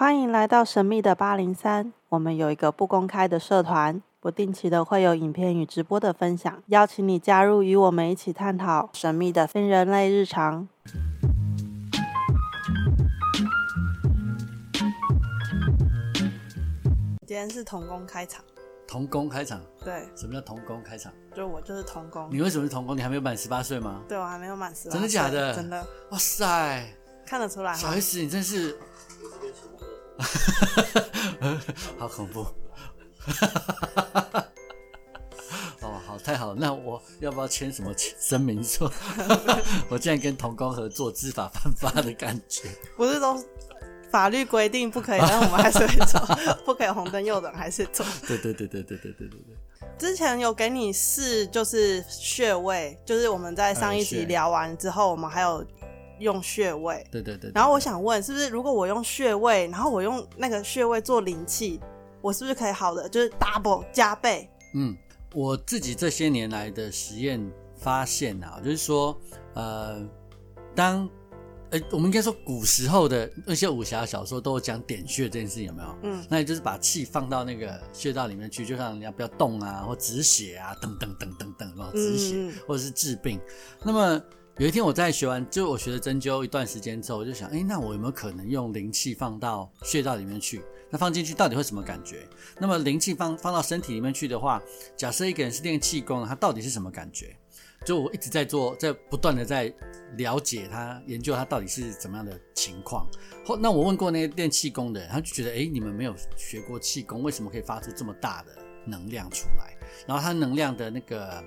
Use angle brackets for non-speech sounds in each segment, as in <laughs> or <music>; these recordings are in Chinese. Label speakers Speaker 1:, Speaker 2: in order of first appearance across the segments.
Speaker 1: 欢迎来到神秘的八零三。我们有一个不公开的社团，不定期的会有影片与直播的分享，邀请你加入，与我们一起探讨神秘的非人类日常。今天是童工开场。
Speaker 2: 童工开场？
Speaker 1: 对。
Speaker 2: 什么叫童工开场？
Speaker 1: 就我就是童工。
Speaker 2: 你为什么是童工？你还没有满十八岁吗？
Speaker 1: 对，我还没有满十八岁。
Speaker 2: 真的假的？
Speaker 1: 真的。
Speaker 2: 哇塞！
Speaker 1: 看得出来。
Speaker 2: 小 S，你真是。<laughs> 好恐怖！<laughs> 哦，好，太好了，那我要不要签什么声明说？<laughs> 我竟然跟童工合作，知法犯法的感觉。
Speaker 1: 不是都法律规定不可以，但我们还是会做，不可以红灯右转还是做。
Speaker 2: 对对对对对对对对对。
Speaker 1: 之前有给你试，就是穴位，就是我们在上一集聊完之后，我们还有。用穴位，
Speaker 2: 对对对，对。
Speaker 1: 然后我想问，是不是如果我用穴位，然后我用那个穴位做灵气，我是不是可以好的？就是 double 加倍？
Speaker 2: 嗯，我自己这些年来的实验发现啊，就是说，呃，当，呃，我们应该说古时候的那些武侠小说都有讲点穴这件事，有没有？嗯，那也就是把气放到那个穴道里面去，就让人家不要动啊，或止血啊，等等等等等，然后止血、嗯、或者是治病。那么。有一天我在学完，就我学了针灸一段时间之后，我就想，哎，那我有没有可能用灵气放到穴道里面去？那放进去到底会什么感觉？那么灵气放放到身体里面去的话，假设一个人是练气功，他到底是什么感觉？就我一直在做，在不断的在了解他，研究他到底是怎么样的情况。后那我问过那些练气功的人，他就觉得，哎，你们没有学过气功，为什么可以发出这么大的能量出来？然后他能量的那个。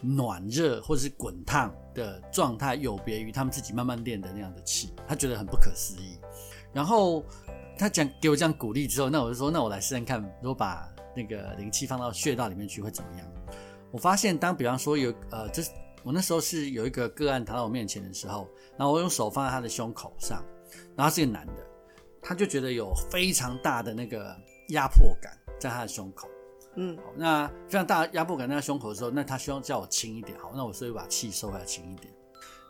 Speaker 2: 暖热或者是滚烫的状态有别于他们自己慢慢练的那样的气，他觉得很不可思议。然后他讲给我这样鼓励之后，那我就说，那我来试试看，如果把那个灵气放到穴道里面去会怎么样？我发现，当比方说有呃，就是我那时候是有一个个案躺到我面前的时候，然后我用手放在他的胸口上，然后是个男的，他就觉得有非常大的那个压迫感在他的胸口。嗯，好，那非常大压迫感在他胸口的时候，那他希望叫我轻一点，好，那我所以把气收回来轻一点，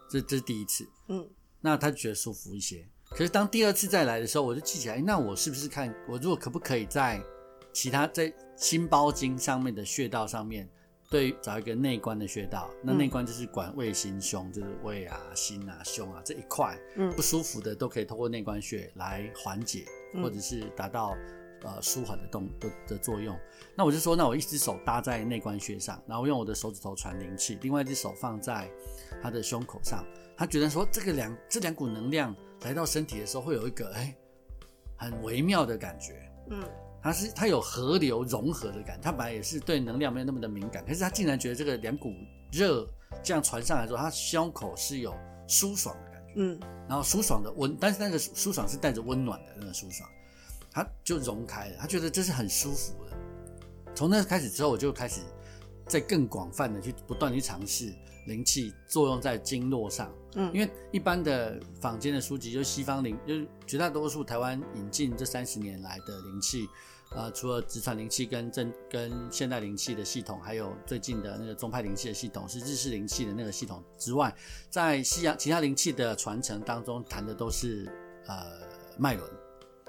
Speaker 2: 这这是第一次，嗯，那他就觉得舒服一些。可是当第二次再来的时候，我就记起来，那我是不是看我如果可不可以在其他在心包经上面的穴道上面，对，找一个内关的穴道，那内关就是管胃心胸，就是胃啊、心啊、胸啊这一块，嗯，不舒服的都可以通过内关穴来缓解，或者是达到。呃，舒缓的动的的作用。那我就说，那我一只手搭在内关穴上，然后用我的手指头传灵气，另外一只手放在他的胸口上。他觉得说，这个两这两股能量来到身体的时候，会有一个哎很微妙的感觉。嗯，他是他有河流融合的感觉。他本来也是对能量没有那么的敏感，可是他竟然觉得这个两股热这样传上来之后，他胸口是有舒爽的感觉。嗯，然后舒爽的温，但是那个舒爽是带着温暖的那个舒爽。他就融开了，他觉得这是很舒服的。从那开始之后，我就开始在更广泛的去不断去尝试灵气作用在经络上。嗯，因为一般的坊间的书籍，就是西方灵，就是绝大多数台湾引进这三十年来的灵气，呃，除了直传灵气跟正跟现代灵气的系统，还有最近的那个宗派灵气的系统，是日式灵气的那个系统之外，在西洋其他灵气的传承当中，谈的都是呃脉轮。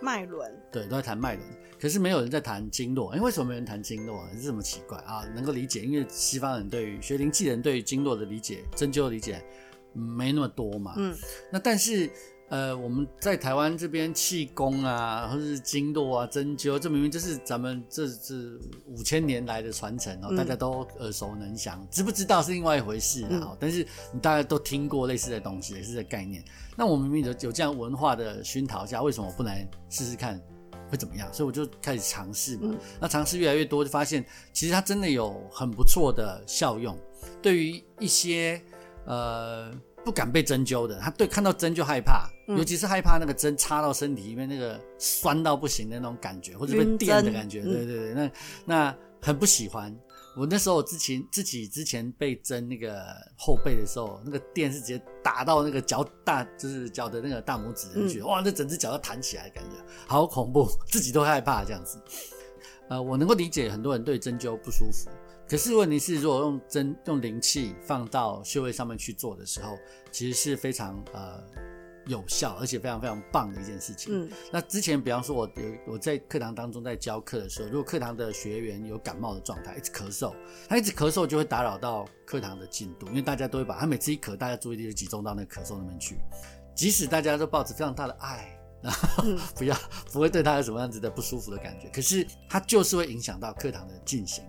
Speaker 1: 脉轮
Speaker 2: 对，都在谈脉轮，可是没有人在谈经络。哎，为什么没人谈经络啊？是这么奇怪啊？能够理解，因为西方人对于学灵气的人对于经络的理解、针灸的理解没那么多嘛。嗯，那但是呃，我们在台湾这边气功啊，或者是经络啊、针灸，这明明就是咱们这这五千年来的传承哦，大家都耳熟能详。嗯、知不知道是另外一回事啊？嗯、但是你大家都听过类似的东西，也是这概念。那我们明明有有这样文化的熏陶下，为什么不来试试看会怎么样？所以我就开始尝试嘛。嗯、那尝试越来越多，就发现其实它真的有很不错的效用。对于一些呃不敢被针灸的，他对看到针就害怕，嗯、尤其是害怕那个针插到身体里面那个酸到不行的那种感觉，或者被电的感觉。对对对，那那很不喜欢。我那时候之前自己之前被针那个后背的时候，那个电是直接打到那个脚大，就是脚的那个大拇指上去，嗯、哇，那整只脚都弹起来的感觉，好恐怖，<laughs> 自己都害怕这样子。呃，我能够理解很多人对针灸不舒服，可是问题是，如果用针用灵气放到穴位上面去做的时候，其实是非常呃有效，而且非常非常棒的一件事情。嗯，那之前比方说我有我在课堂当中在教课的时候，如果课堂的学员有感冒的状态，一直咳嗽，他一直咳嗽就会打扰到课堂的进度，因为大家都会把他每次一咳，大家注意力就集中到那个咳嗽那边去，即使大家都抱着非常大的爱。然后 <laughs> 不要不会对他有什么样子的不舒服的感觉，可是他就是会影响到课堂的进行。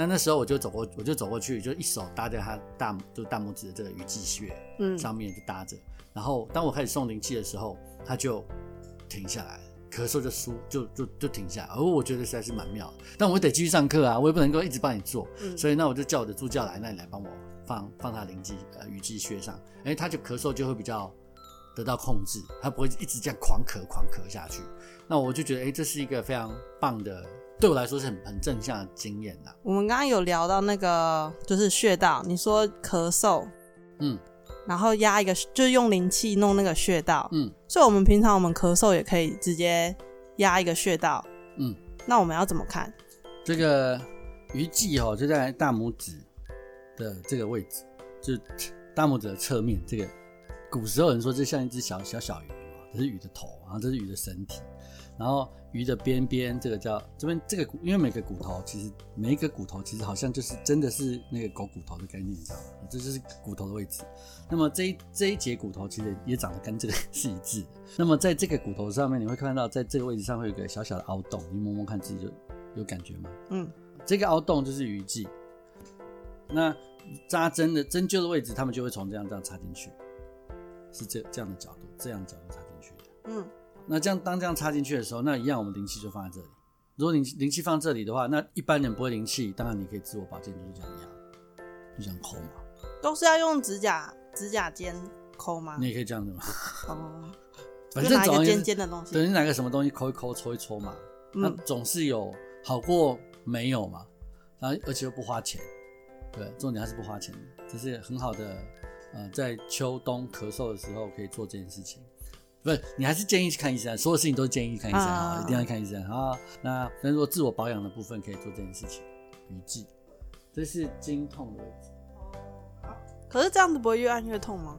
Speaker 2: 那那时候我就走过，我就走过去，就一手搭在他大就大拇指的这个鱼际穴，嗯，上面就搭着。然后当我开始送灵气的时候，他就停下来，咳嗽就舒就就就停下来。而我觉得实在是蛮妙的，但我得继续上课啊，我也不能够一直帮你做，嗯，所以那我就叫我的助教来，那你来帮我放放他灵气呃鱼际穴上，哎，他就咳嗽就会比较。得到控制，他不会一直这样狂咳狂咳下去。那我就觉得，哎、欸，这是一个非常棒的，对我来说是很很正向的经验的。
Speaker 1: 我们刚刚有聊到那个就是穴道，你说咳嗽，嗯，然后压一个，就是用灵气弄那个穴道，嗯，所以我们平常我们咳嗽也可以直接压一个穴道，嗯，那我们要怎么看？
Speaker 2: 这个鱼际哦，就在大拇指的这个位置，就大拇指的侧面这个。古时候人说这像一只小小小鱼嘛，这是鱼的头，然后这是鱼的身体，然后鱼的边边这个叫这边这个骨，因为每个骨头其实每一个骨头其实好像就是真的是那个狗骨头的概念，你知道吗？这就是骨头的位置。那么这一这一节骨头其实也长得跟这个 <laughs> 是一致的。那么在这个骨头上面，你会看到在这个位置上会有一个小小的凹洞，你摸摸看自己就有感觉吗？嗯，这个凹洞就是鱼际。那扎针的针灸的位置，他们就会从这样这样插进去。是这这样的角度，这样的角度插进去的。嗯，那这样当这样插进去的时候，那一样我们灵气就放在这里。如果灵灵气放这里的话，那一般人不会灵气，当然你可以自我保健，就是这样压，就这样抠嘛。
Speaker 1: 都是要用指甲指甲尖抠吗？
Speaker 2: 你也可以这样子嘛。
Speaker 1: 哦，<laughs> 反正拿一个尖尖的东西，
Speaker 2: 等于拿个什么东西抠一抠，搓一搓嘛。嗯，那总是有好过没有嘛。然后而且又不花钱，对，重点还是不花钱的，这是很好的。呃，在秋冬咳嗽的时候可以做这件事情，不是你还是建议去看医生，所有事情都建议看医生啊，哦，一定要看医生啊。那那如果自我保养的部分可以做这件事情，鱼际，这是经痛的位置。
Speaker 1: 可是这样子不会越按越痛吗？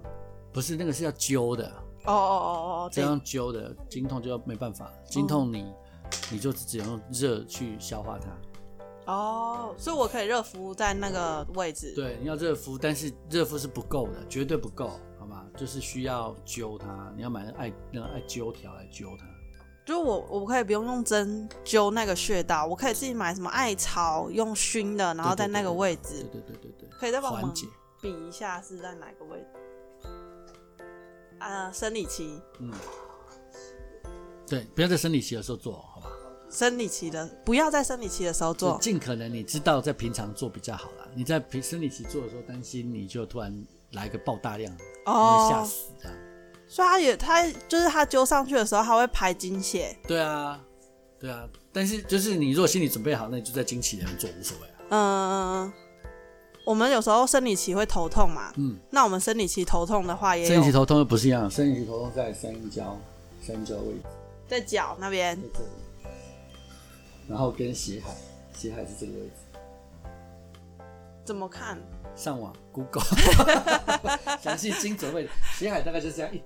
Speaker 2: 不是，那个是要灸的。
Speaker 1: 哦哦哦哦
Speaker 2: 哦，这样灸的经痛就要没办法，经痛你，嗯，你就只能用热去消化它。
Speaker 1: 哦，oh, 所以我可以热敷在那个位置。
Speaker 2: 对，你要热敷，但是热敷是不够的，绝对不够？就是需要揪它，你要买那艾那个艾灸条来灸它。
Speaker 1: 就我我可以不用用针灸那个穴道，我可以自己买什么艾草用熏的，然后在那个位置。
Speaker 2: 对对对对对。
Speaker 1: 可以再帮我们比一下是在哪个位置？啊、呃，生理期。嗯。
Speaker 2: 对，不要在生理期的时候做，好吧？
Speaker 1: 生理期的不要在生理期的时候做，
Speaker 2: 尽可能你知道在平常做比较好了。你在平生理期做的时候，担心你就突然来个爆大量，哦，吓死这样。
Speaker 1: 所以他也他就是他揪上去的时候，他会排精血。
Speaker 2: 对啊，对啊。但是就是你如果心理准备好，那你就在经期里面做无所谓啊。
Speaker 1: 嗯，我们有时候生理期会头痛嘛，嗯，那我们生理期头痛的话也，
Speaker 2: 生理期头痛又不是一样，生理期头痛在三阴交，三阴交位置，
Speaker 1: 在脚那边。
Speaker 2: 然后跟血海，血海是这个位置。
Speaker 1: 怎么看？
Speaker 2: 上网 Google，<laughs> 详细精准位置。血海大概就是这样，一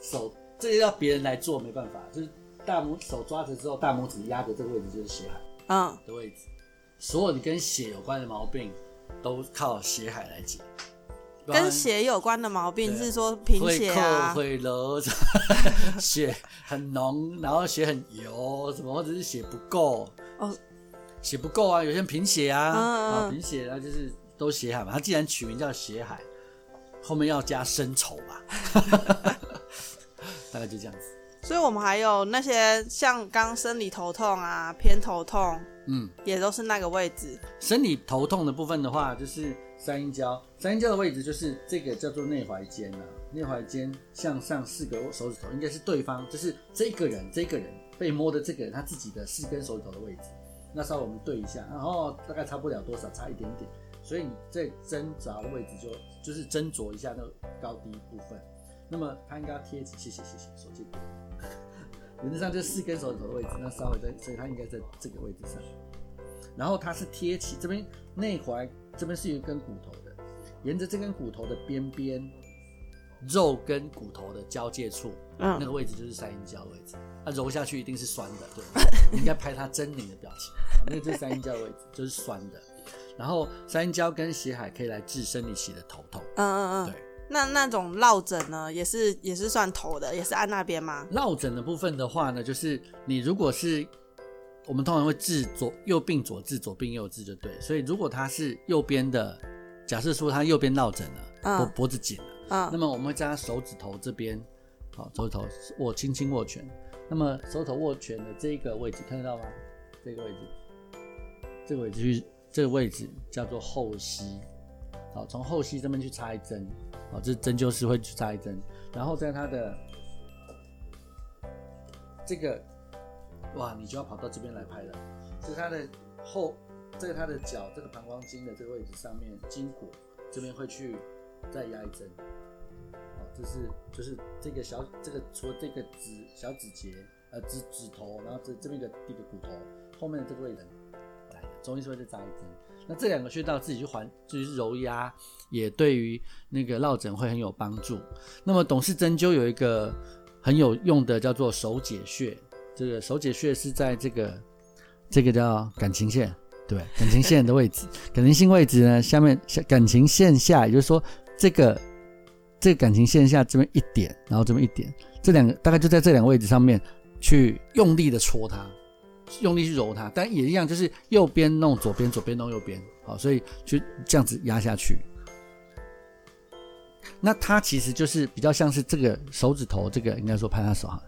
Speaker 2: 手这个要别人来做没办法，就是大拇手抓着之后，大拇指压着这个位置就是血海，嗯的位置。嗯、所有你跟血有关的毛病，都靠血海来解。
Speaker 1: 跟血有关的毛病是说贫血啊，
Speaker 2: 会流 <laughs> 血很浓，然后血很油，什么或者是血不够哦，血不够啊，有些人贫血啊，啊贫血啊，就是都血海嘛。他既然取名叫血海，后面要加深稠吧，<laughs> 大概就这样子。
Speaker 1: 所以我们还有那些像刚生理头痛啊，偏头痛，嗯，也都是那个位置。
Speaker 2: 生理头痛的部分的话，就是。三阴交，三阴交的位置就是这个叫做内踝尖呐。内踝尖向上四个手指头，应该是对方，就是这个人，这个人被摸的这个人他自己的四根手指头的位置。那稍微我们对一下，然后大概差不了多少，差一点点。所以你在挣扎的位置就就是斟酌一下那个高低部分。那么他应该要贴起，谢谢谢谢，手机。原则上就是四根手指头的位置，那稍微在，所以它应该在这个位置上。然后它是贴起这边内踝。这边是有一根骨头的，沿着这根骨头的边边，肉跟骨头的交界处，嗯，那个位置就是三阴交位置。它、啊、揉下去一定是酸的，对，<laughs> 应该拍它狰狞的表情。那个就是三阴交的位置，就是酸的。然后三阴交跟血海可以来治生理期的头痛。
Speaker 1: 嗯嗯嗯，对。那那种落枕呢，也是也是算头的，也是按那边吗？
Speaker 2: 落枕的部分的话呢，就是你如果是我们通常会治左右病左治，左病右治就对。所以如果他是右边的，假设说他右边落枕了，脖、嗯、脖子紧了，嗯，那么我们会在他手指头这边，好，手指头握轻轻握拳。那么手指头握拳的这一个位置看得到吗？这个位置，这个位置去，这个位置叫做后溪。好，从后溪这边去插一针。好，这针灸师会去插一针，然后在他的这个，哇，你就要跑到这边来拍了。是他的后，在他的脚这个膀胱经的这个位置上面，筋骨这边会去再压一针。好这是就是这个小这个除了这个指小指节呃指指头，然后这这边的一个骨头后面的这个位置，中医是会再扎一针。那这两个穴道自己去环，自己去揉压，也对于那个落枕会很有帮助。那么董氏针灸有一个很有用的叫做手解穴，这个手解穴是在这个这个叫感情线，对，感情线的位置，感情线位置呢下面下感情线下，也就是说这个。这个感情线下这边一点，然后这边一点，这两个大概就在这两个位置上面去用力的戳它，用力去揉它，但也一样，就是右边弄左边，左边弄右边，好，所以就这样子压下去。那它其实就是比较像是这个手指头，这个应该说拍他手哈，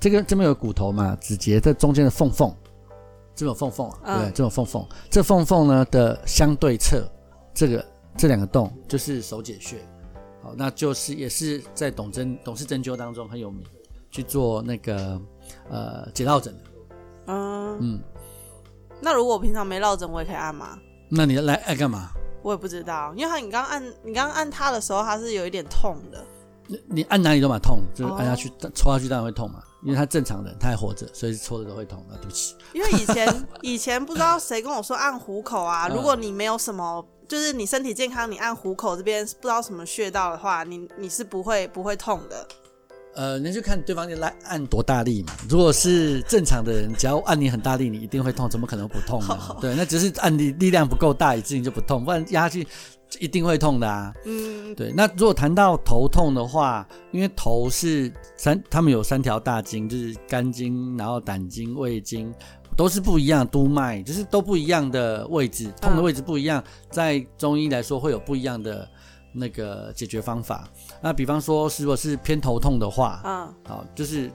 Speaker 2: 这个这边有骨头嘛，指节这中间的缝缝，这种缝缝啊，对，这种缝缝，这缝缝呢的相对侧，这个这两个洞就是手解穴。好，那就是也是在董针董氏针灸当中很有名，去做那个呃解落枕的。嗯嗯，
Speaker 1: 那如果我平常没落枕，我也可以按吗？
Speaker 2: 那你来按干嘛？
Speaker 1: 我也不知道，因为他你刚按你刚按它的时候，它是有一点痛的。
Speaker 2: 你你按哪里都蛮痛，就是按下去戳下去当然会痛嘛，因为他正常人他还活着，所以戳的都会痛。那对不起。
Speaker 1: 因为以前 <laughs> 以前不知道谁跟我说按虎口啊，如果你没有什么。就是你身体健康，你按虎口这边不知道什么穴道的话，你你是不会不会痛的。
Speaker 2: 呃，那就看对方来按多大力嘛。如果是正常的人，只要按你很大力，你一定会痛，怎么可能不痛呢？对，那只是按力力量不够大，以致你就不痛，不然压下去一定会痛的啊。嗯，对。那如果谈到头痛的话，因为头是三，他们有三条大经，就是肝经，然后胆经、胃经。都是不一样，督脉就是都不一样的位置，痛的位置不一样，在中医来说会有不一样的那个解决方法。那比方说，如果是偏头痛的话，啊，好，就是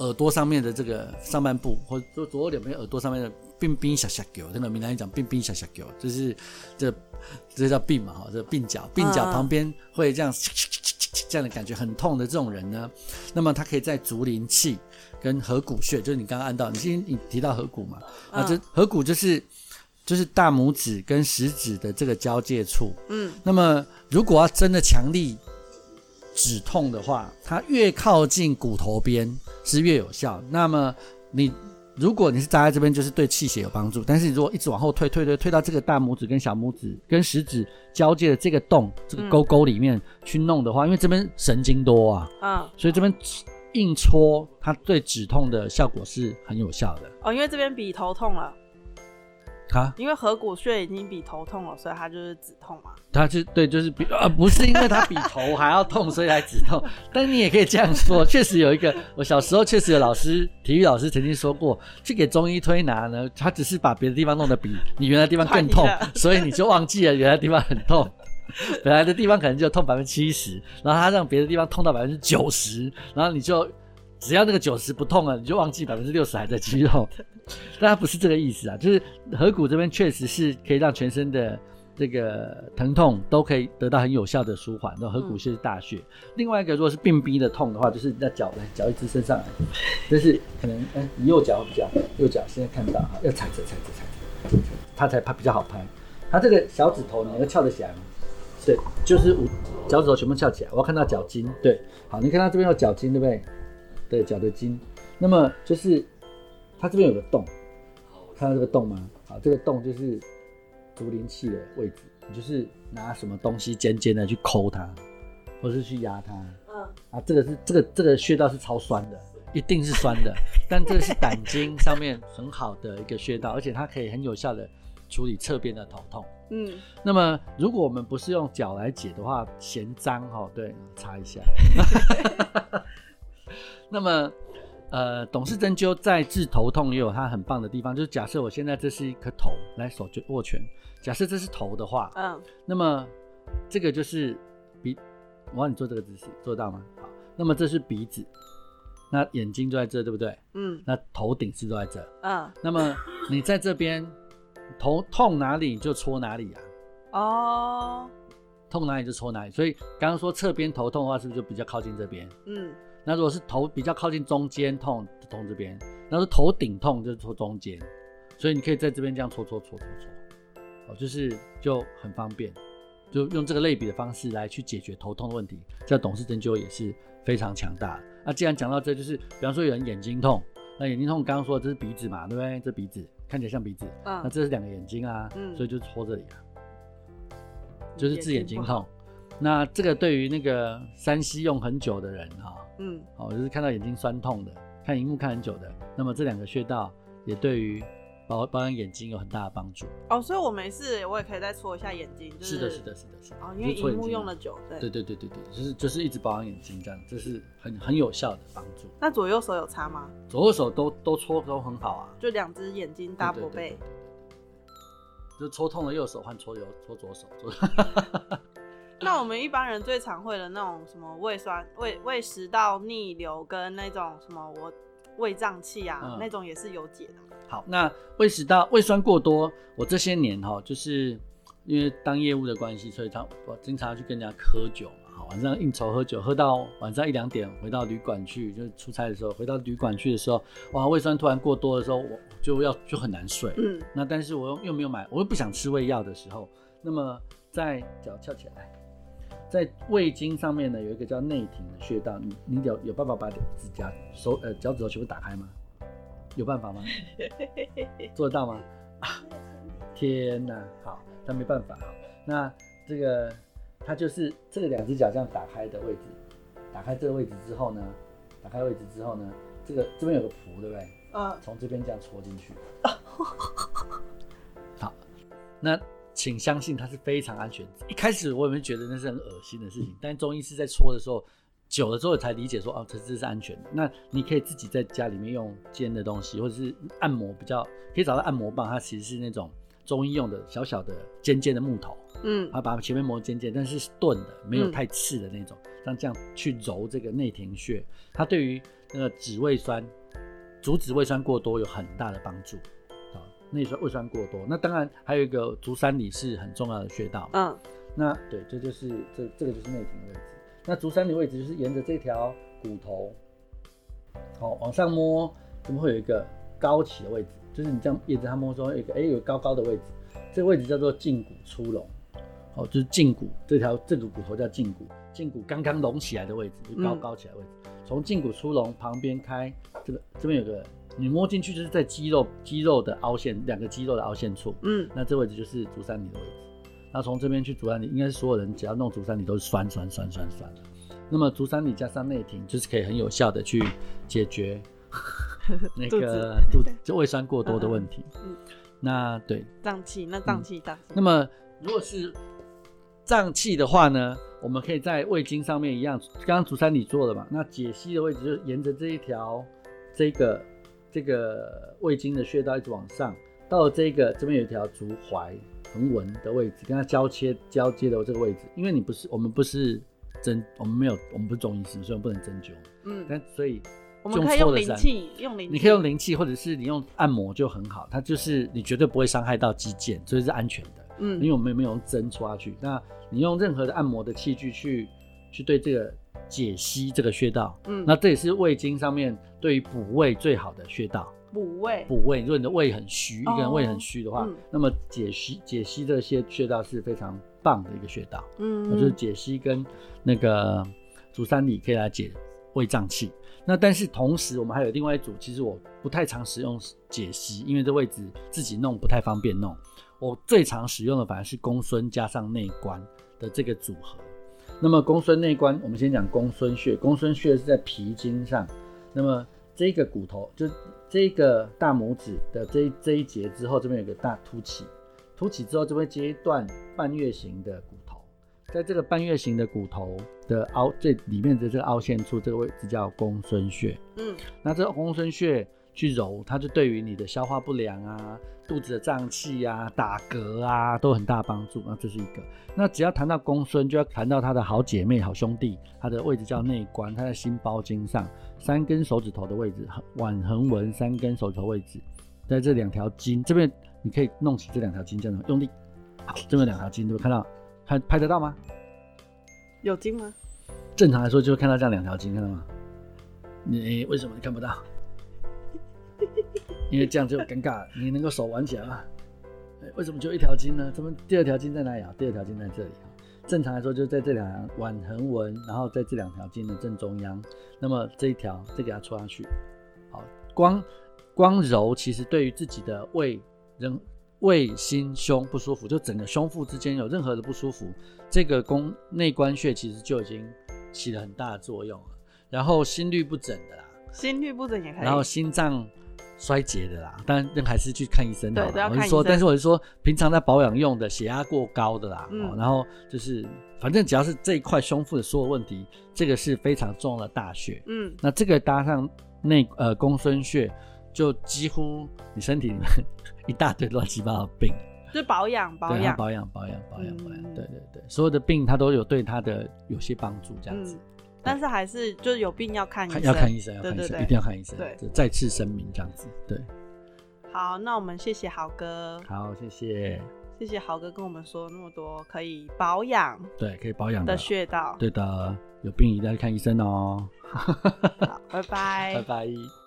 Speaker 2: 耳朵上面的这个上半部，或者左左右两边耳朵上面的鬓鬓小小角，那个闽南语讲鬓鬓小小角，就是这这叫鬓嘛，哈，这鬓角，鬓角旁边会这样这样的感觉很痛的这种人呢，那么他可以在足临脐。跟合谷穴，就是你刚刚按到，你今天你提到合谷嘛？啊，这合谷就是就是大拇指跟食指的这个交界处。嗯，那么如果要真的强力止痛的话，它越靠近骨头边是越有效。那么你如果你是扎在这边，就是对气血有帮助。但是你如果一直往后退，退退退到这个大拇指跟小拇指跟食指交界的这个洞，这个沟沟里面去弄的话，因为这边神经多啊，啊，所以这边。硬戳，它对止痛的效果是很有效的
Speaker 1: 哦。因为这边比头痛了，啊，因为合谷穴已经比头痛了，所以它就是止痛嘛。
Speaker 2: 它是对，就是比啊，不是因为它比头还要痛，所以才止痛。<laughs> 但你也可以这样说，确实有一个，我小时候确实有老师，体育老师曾经说过，去给中医推拿呢，他只是把别的地方弄得比你原来地方更痛，<laughs> 所以你就忘记了原来地方很痛。<laughs> 本来的地方可能就痛百分之七十，然后他让别的地方痛到百分之九十，然后你就只要那个九十不痛了，你就忘记百分之六十还在肌肉。但他不是这个意思啊，就是合谷这边确实是可以让全身的这个疼痛都可以得到很有效的舒缓。那合谷穴是大穴。另外一个如果是病逼的痛的话，就是那脚来脚一直伸上来，就是可能嗯，你右脚比较右脚现在看到哈，要踩着踩着踩着，它才拍比较好拍。它这个小指头你能够翘得起来吗？对，就是五脚趾头全部翘起来，我要看到脚筋。对，好，你看它这边有脚筋，对不对？对，脚的筋。那么就是它这边有个洞，看到这个洞吗？好，这个洞就是足临脐的位置。你就是拿什么东西尖尖的去抠它，或是去压它。嗯，啊，这个是这个这个穴道是超酸的，<laughs> 一定是酸的。但这个是胆经上面很好的一个穴道，而且它可以很有效的处理侧边的头痛。嗯，那么如果我们不是用脚来解的话，嫌脏哈，对，擦一下。<laughs> 那么。呃，董事针灸在治头痛也有它很棒的地方，就是假设我现在这是一颗头，来手就握拳，假设这是头的话，嗯，那么这个就是鼻，我让你做这个姿势，做到吗？好，那么这是鼻子，那眼睛就在这，对不对？嗯，那头顶是都在这，嗯，那么你在这边头痛哪里你就戳哪里啊，哦，痛哪里就戳哪里，所以刚刚说侧边头痛的话，是不是就比较靠近这边？嗯。那如果是头比较靠近中间痛，就痛这边；那是头顶痛，就戳中间。所以你可以在这边这样搓搓搓搓搓，哦，就是就很方便，就用这个类比的方式来去解决头痛的问题。这董氏针灸也是非常强大的。那既然讲到这，就是比方说有人眼睛痛，那眼睛痛刚刚说的这是鼻子嘛，对不对？这鼻子看起来像鼻子，嗯，那这是两个眼睛啊，嗯，所以就戳这里啊，就是治眼睛痛。那这个对于那个山西用很久的人哈。嗯，哦，就是看到眼睛酸痛的，看荧幕看很久的，那么这两个穴道也对于保保养眼睛有很大的帮助。
Speaker 1: 哦，所以我没事，我也可以再搓一下眼睛。
Speaker 2: 就是的，是的，是的，是的。
Speaker 1: 哦，因为荧幕用了久，对。
Speaker 2: 对对对对对，就是就是一直保养眼睛这样，这是很很有效的帮助。
Speaker 1: 那左右手有差吗？
Speaker 2: 左右手都都搓都很好啊，
Speaker 1: 就两只眼睛 double 背。
Speaker 2: 就搓痛了右手换搓右搓左手。搓 <laughs>
Speaker 1: 那我们一般人最常会的那种什么胃酸、胃胃食道逆流跟那种什么我胃胀气啊，嗯、那种也是有解的。
Speaker 2: 好，那胃食道胃酸过多，我这些年哈，就是因为当业务的关系，所以他我经常去跟人家喝酒嘛，晚上应酬喝酒，喝到晚上一两点回到旅馆去，就是出差的时候回到旅馆去的时候，哇，胃酸突然过多的时候，我就要就很难睡。嗯，那但是我又又没有买，我又不想吃胃药的时候，那么在脚翘起来。在胃经上面呢，有一个叫内庭的穴道，你你有有办法把指甲、手呃脚趾头全部打开吗？有办法吗？<laughs> 做得到吗？天哪，好，那没办法，好，那这个它就是这个两只脚这样打开的位置，打开这个位置之后呢，打开位置之后呢，这个这边有个蹼，对不对？嗯，从这边这样戳进去，<laughs> 好，那。请相信它是非常安全。一开始我也没觉得那是很恶心的事情，但中医师在搓的时候，久了之后才理解说，哦，这这是安全的。那你可以自己在家里面用尖的东西，或者是按摩比较可以找到按摩棒，它其实是那种中医用的小小的尖尖的木头，嗯，啊，把前面磨尖尖，但是是钝的，没有太刺的那种，像这样去揉这个内庭穴，它对于那个止胃酸、阻止胃酸过多有很大的帮助。内酸胃酸过多，那当然还有一个足三里是很重要的穴道。嗯，那对，这就是这这个就是内庭的位置。那足三里位置就是沿着这条骨头，好往上摸，怎么会有一个高起的位置？就是你这样沿着它摸，说有一个哎有高高的位置，这个位置叫做胫骨出隆。哦，就是胫骨这条这个骨头叫胫骨，胫骨刚刚隆起来的位置，就高高起来的位置。从胫骨出隆旁边开，这个这边有个。你摸进去就是在肌肉肌肉的凹陷，两个肌肉的凹陷处，嗯，那这位置就是足三里的位置。那从这边去足三里，应该是所有人只要弄足三里都是酸酸酸酸酸的。那么足三里加上内庭，就是可以很有效的去解决 <laughs> 那个肚子 <laughs> 就胃酸过多的问题。嗯，那对
Speaker 1: 胀气，那胀气大。
Speaker 2: 那么如果是胀气的话呢，我们可以在胃经上面一样，刚刚足三里做的嘛，那解析的位置就沿着这一条这个。这个胃经的穴道一直往上，到了这个这边有一条足踝横纹的位置，跟它交切交接的这个位置。因为你不是我们不是针，我们没有我们不是中医师，所以我们不能针灸。嗯，但所以
Speaker 1: 我们可以用灵气，用灵气，
Speaker 2: 你可以用灵气，或者是你用按摩就很好。它就是你绝对不会伤害到肌腱，所以是安全的。嗯，因为我们没有用针戳下去。那你用任何的按摩的器具去去对这个。解析这个穴道，嗯，那这也是胃经上面对于补胃最好的穴道。
Speaker 1: 补胃，
Speaker 2: 补胃。如果你的胃很虚，一个人胃很虚的话，嗯、那么解析解析这些穴道是非常棒的一个穴道。嗯，就是解析跟那个足三里可以来解胃胀气。那但是同时我们还有另外一组，其实我不太常使用解析，因为这位置自己弄不太方便弄。我最常使用的反而是公孙加上内关的这个组合。那么公孙内关，我们先讲公孙穴。公孙穴是在皮筋上。那么这个骨头，就这个大拇指的这一这一节之后，这边有个大凸起，凸起之后这边接一段半月形的骨头，在这个半月形的骨头的凹这里面的这个凹陷处，这个位置叫公孙穴。嗯，那这个公孙穴去揉，它就对于你的消化不良啊。肚子的胀气啊、打嗝啊，都很大帮助。那这是一个。那只要谈到公孙，就要谈到他的好姐妹、好兄弟，他的位置叫内关，他在心包经上三根手指头的位置，腕横纹三根手指头位置，在这两条筋这边，你可以弄起这两条筋，这样用力。好，这边两条筋，你会看到，拍拍得到吗？
Speaker 1: 有筋吗？
Speaker 2: 正常来说，就会看到这样两条筋，看到吗？你为什么你看不到？因为这样就尴尬，你能够手挽起来吗？为什么就一条筋呢？怎么第二条筋在哪里啊？第二条筋在这里啊。正常来说，就在这两条腕横纹，然后在这两条筋的正中央。那么这一条再给它戳下去。好，光光揉，其实对于自己的胃、人胃、心、胸不舒服，就整个胸腹之间有任何的不舒服，这个宫内关穴其实就已经起了很大的作用了。然后心律不整的啦，
Speaker 1: 心律不整也可以。
Speaker 2: 然后心脏。衰竭的啦，当然人还是去看医生的。
Speaker 1: 对，
Speaker 2: 我是说，但是我是说，平常在保养用的，血压过高的啦，嗯，然后就是，反正只要是这一块胸腹的所有问题，这个是非常重要的大穴。嗯，那这个搭上内呃公孙穴，就几乎你身体里面 <laughs> 一大堆乱七八糟的病，
Speaker 1: 就保养保养。
Speaker 2: 保养保养保养保养，对对对，所有的病它都有对它的有些帮助，这样子。嗯
Speaker 1: 但是还是就是有病要看医生，
Speaker 2: 要看医生，要看医生，一定要看医生。对，再次声明这样子。对，
Speaker 1: 好，那我们谢谢豪哥。
Speaker 2: 好，谢谢，
Speaker 1: 谢谢豪哥跟我们说那么多可以保养，
Speaker 2: 对，可以保养
Speaker 1: 的穴道。
Speaker 2: 对的，有病一定要看医生哦。
Speaker 1: 好，拜拜，<laughs>
Speaker 2: 拜拜。